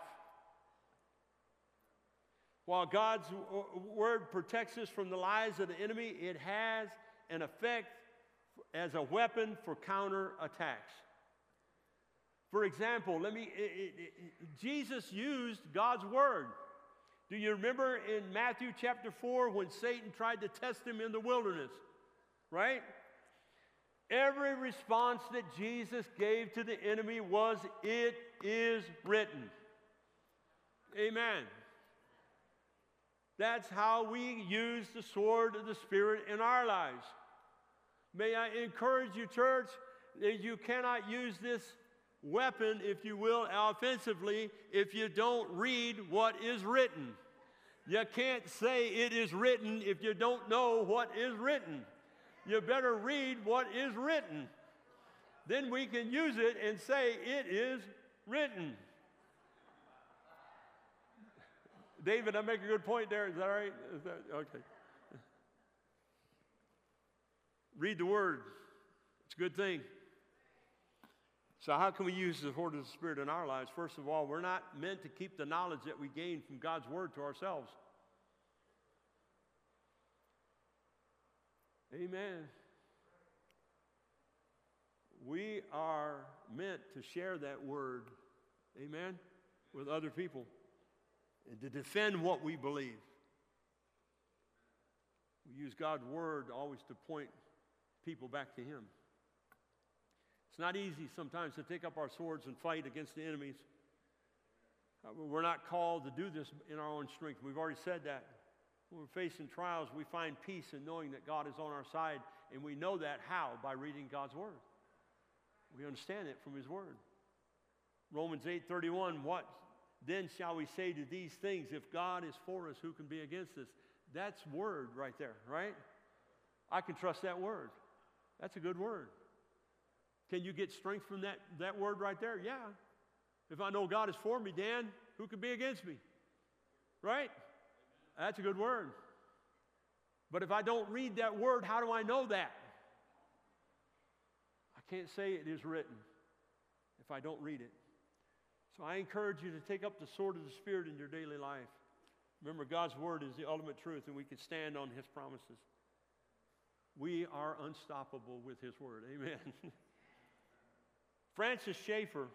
While God's word protects us from the lies of the enemy, it has an effect as a weapon for counterattacks. For example, let me, it, it, it, Jesus used God's word. Do you remember in Matthew chapter 4 when Satan tried to test him in the wilderness? Right? Every response that Jesus gave to the enemy was, It is written. Amen. That's how we use the sword of the Spirit in our lives. May I encourage you, church, that you cannot use this weapon, if you will, offensively if you don't read what is written. You can't say it is written if you don't know what is written you better read what is written. Then we can use it and say, It is written. David, I make a good point there. Is that all right? Is that, okay. Read the word, it's a good thing. So, how can we use the word of the Spirit in our lives? First of all, we're not meant to keep the knowledge that we gain from God's word to ourselves. Amen. We are meant to share that word, amen, with other people and to defend what we believe. We use God's word always to point people back to Him. It's not easy sometimes to take up our swords and fight against the enemies. Uh, we're not called to do this in our own strength. We've already said that. When we're facing trials, we find peace in knowing that God is on our side, and we know that how? By reading God's Word. We understand it from His Word. Romans 8:31, what then shall we say to these things? If God is for us, who can be against us? That's word right there, right? I can trust that word. That's a good word. Can you get strength from that, that word right there? Yeah. If I know God is for me, Dan, who can be against me? Right? That's a good word. But if I don't read that word, how do I know that? I can't say it is written if I don't read it. So I encourage you to take up the sword of the Spirit in your daily life. Remember, God's word is the ultimate truth, and we can stand on his promises. We are unstoppable with his word. Amen. Francis Schaeffer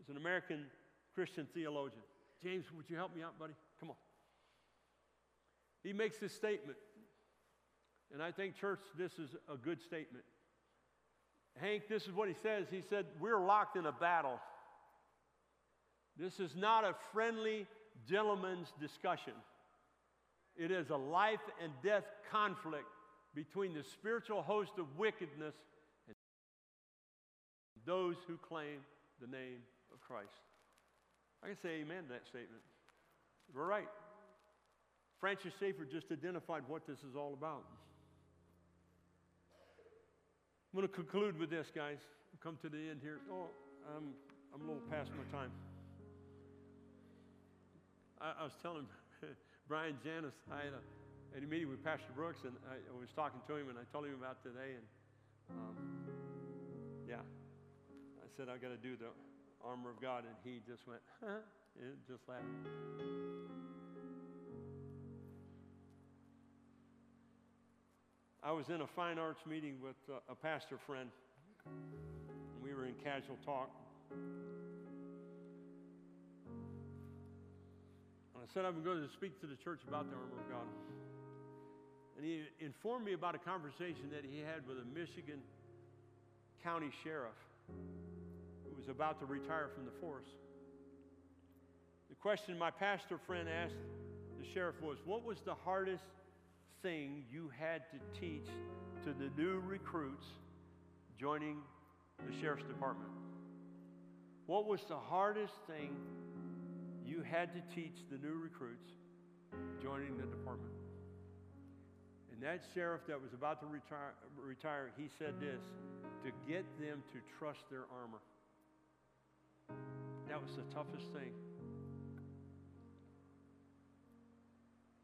is an American Christian theologian. James, would you help me out, buddy? He makes this statement, and I think, church, this is a good statement. Hank, this is what he says. He said, We're locked in a battle. This is not a friendly gentleman's discussion. It is a life and death conflict between the spiritual host of wickedness and those who claim the name of Christ. I can say amen to that statement. We're right. Francis Schaeffer just identified what this is all about. I'm going to conclude with this, guys. Come to the end here. Oh, I'm, I'm a little past my time. I, I was telling Brian Janis, I had a, had a meeting with Pastor Brooks, and I, I, was talking to him, and I told him about today, and um, yeah, I said I've got to do the armor of God, and he just went, huh? just laughed. I was in a fine arts meeting with uh, a pastor friend. We were in casual talk. And I said I'm going to speak to the church about the armor of God. And he informed me about a conversation that he had with a Michigan county sheriff who was about to retire from the force. The question my pastor friend asked the sheriff was What was the hardest thing you had to teach to the new recruits joining the sheriff's department? What was the hardest thing you had to teach the new recruits joining the department? And that sheriff that was about to retire, retire he said this to get them to trust their armor. That was the toughest thing.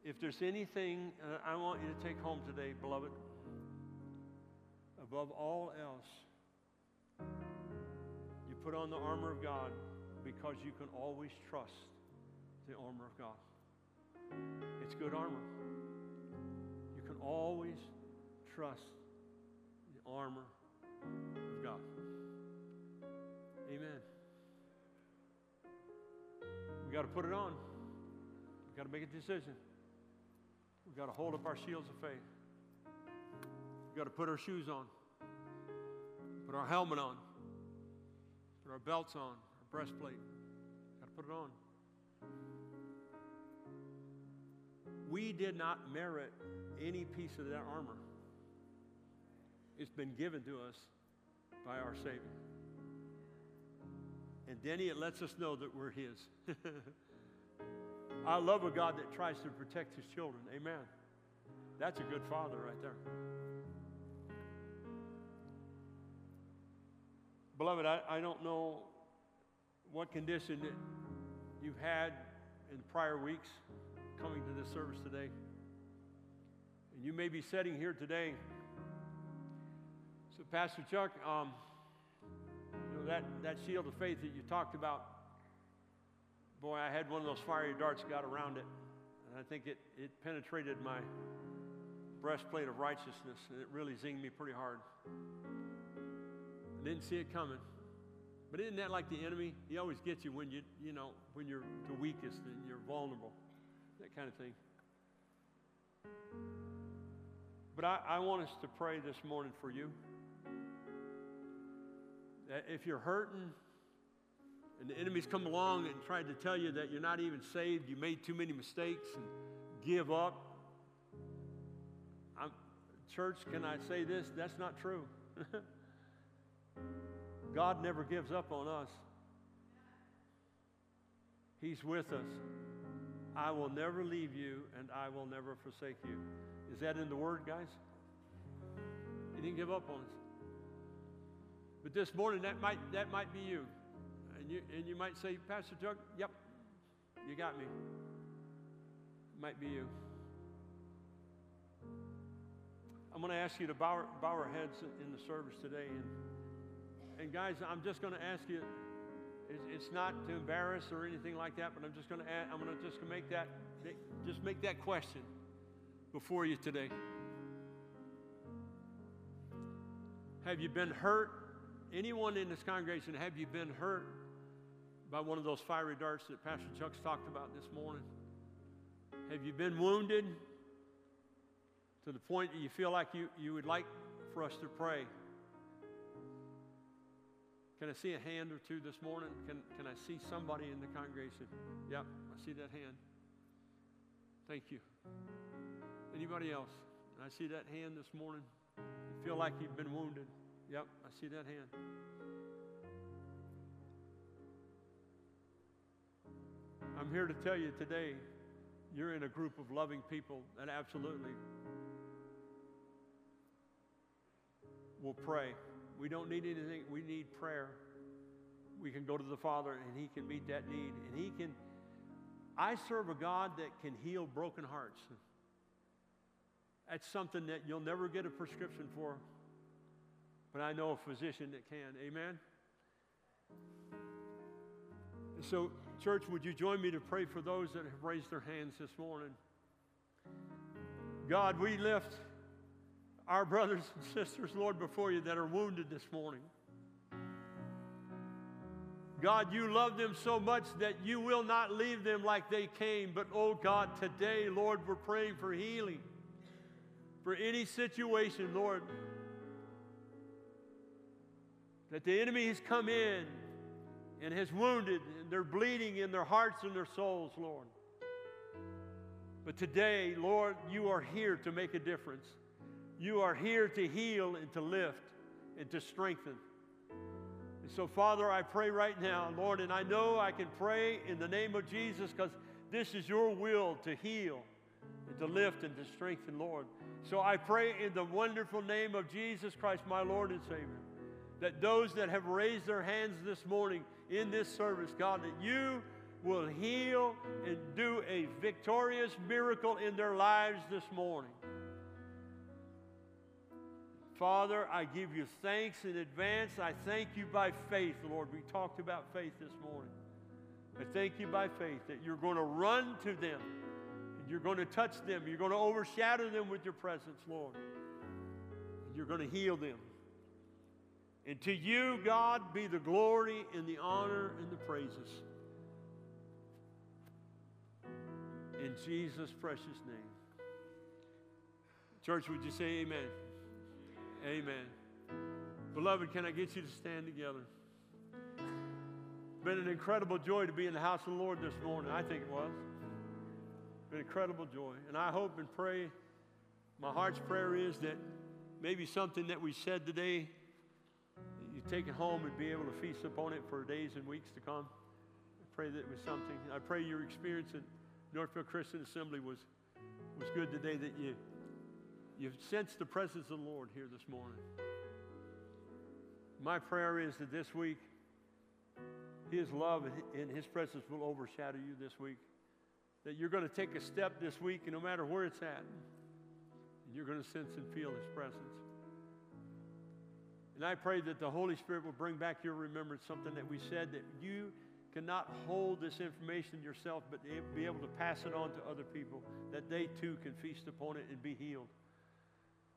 If there's anything uh, I want you to take home today, beloved, above all else, you put on the armor of God because you can always trust the armor of God. It's good armor. You can always trust the armor of God. Amen. We got to put it on. We got to make a decision. We got to hold up our shields of faith. We've got to put our shoes on, put our helmet on, put our belts on, our breastplate. Got to put it on. We did not merit any piece of that armor. It's been given to us by our Savior. And then it lets us know that we're His. I love a God that tries to protect His children. Amen. That's a good father right there. Beloved, I, I don't know what condition that you've had in prior weeks coming to this service today. And you may be sitting here today so, Pastor Chuck, um, you know, that, that shield of faith that you talked about, boy, I had one of those fiery darts got around it, and I think it, it penetrated my breastplate of righteousness, and it really zinged me pretty hard. I didn't see it coming. But isn't that like the enemy? He always gets you when you, you know, when you're the weakest and you're vulnerable, that kind of thing. But I, I want us to pray this morning for you. That if you're hurting and the enemy's come along and tried to tell you that you're not even saved, you made too many mistakes and give up. I'm, church, can I say this? That's not true. God never gives up on us. He's with us. I will never leave you and I will never forsake you. Is that in the Word, guys? He didn't give up on us. But this morning, that might, that might be you. And, you. and you might say, Pastor Chuck, yep, you got me. Might be you. I'm going to ask you to bow, bow our heads in the service today. And, and guys, I'm just going to ask you, it's, it's not to embarrass or anything like that, but I'm just going to add, I'm going to just make that, just make that question before you today. Have you been hurt Anyone in this congregation, have you been hurt by one of those fiery darts that Pastor Chuck's talked about this morning? Have you been wounded to the point that you feel like you, you would like for us to pray? Can I see a hand or two this morning? Can, can I see somebody in the congregation? Yep, I see that hand. Thank you. Anybody else? I see that hand this morning. You feel like you've been wounded. Yep, I see that hand. I'm here to tell you today, you're in a group of loving people that absolutely will pray. We don't need anything, we need prayer. We can go to the Father and He can meet that need. And He can, I serve a God that can heal broken hearts. That's something that you'll never get a prescription for but I know a physician that can. Amen? So, church, would you join me to pray for those that have raised their hands this morning? God, we lift our brothers and sisters, Lord, before you that are wounded this morning. God, you love them so much that you will not leave them like they came. But, oh God, today, Lord, we're praying for healing. For any situation, Lord, that the enemy has come in and has wounded, and they're bleeding in their hearts and their souls, Lord. But today, Lord, you are here to make a difference. You are here to heal and to lift and to strengthen. And so, Father, I pray right now, Lord, and I know I can pray in the name of Jesus because this is your will to heal and to lift and to strengthen, Lord. So I pray in the wonderful name of Jesus Christ, my Lord and Savior, that those that have raised their hands this morning in this service, God, that you will heal and do a victorious miracle in their lives this morning. Father, I give you thanks in advance. I thank you by faith, Lord. We talked about faith this morning. I thank you by faith that you're going to run to them and you're going to touch them. You're going to overshadow them with your presence, Lord. And you're going to heal them. And to you, God, be the glory and the honor and the praises. In Jesus' precious name. Church, would you say amen? Amen. Beloved, can I get you to stand together? Been an incredible joy to be in the house of the Lord this morning. I think it was. Been incredible joy. And I hope and pray, my heart's prayer is that maybe something that we said today, take it home and be able to feast upon it for days and weeks to come. I pray that it was something. I pray your experience at Northfield Christian Assembly was, was good today, that you You've sensed the presence of the Lord here this morning. My prayer is that this week, His love and His presence will overshadow you this week. That you're going to take a step this week, and no matter where it's at, you're going to sense and feel His presence. And I pray that the Holy Spirit will bring back your remembrance something that we said that you cannot hold this information yourself, but be able to pass it on to other people, that they too can feast upon it and be healed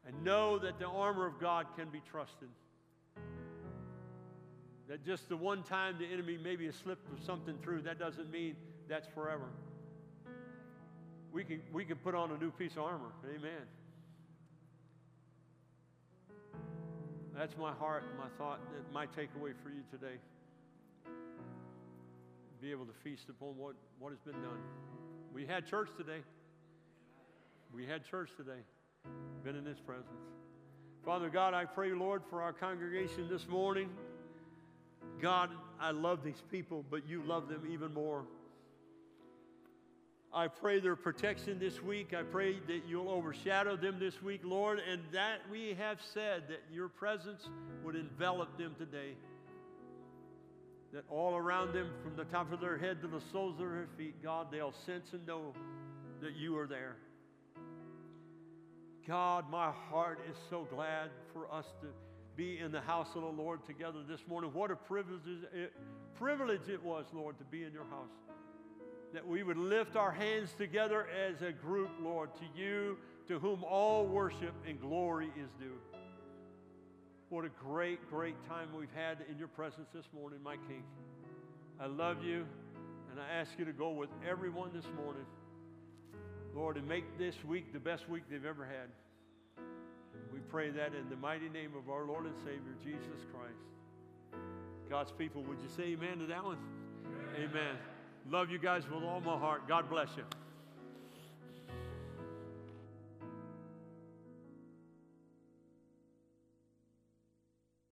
and know that the armor of God can be trusted. That just the one time the enemy maybe has slipped something through, that doesn't mean that's forever. We can, we can put on a new piece of armor. Amen. That's my heart, my thought, my takeaway for you today. Be able to feast upon what, what has been done. We had church today. We had church today been in His presence. Father God, I pray, Lord, for our congregation this morning. God, I love these people, but you love them even more. I pray their protection this week. I pray that you'll overshadow them this week, Lord, and that we have said that your presence would envelop them today. That all around them, from the top of their head to the soles of their feet, God, they'll sense and know that you are there. God, my heart is so glad for us to be in the house of the Lord together this morning. What a privilege it, privilege it was, Lord, to be in your house. That we would lift our hands together as a group, Lord, to you, to whom all worship and glory is due. What a great, great time we've had in your presence this morning, my King. I love you, and I ask you to go with everyone this morning. Lord, and make this week the best week they've ever had. We pray that in the mighty name of our Lord and Savior, Jesus Christ. God's people, would you say amen to that one? Amen. amen. Love you guys with all my heart. God bless you.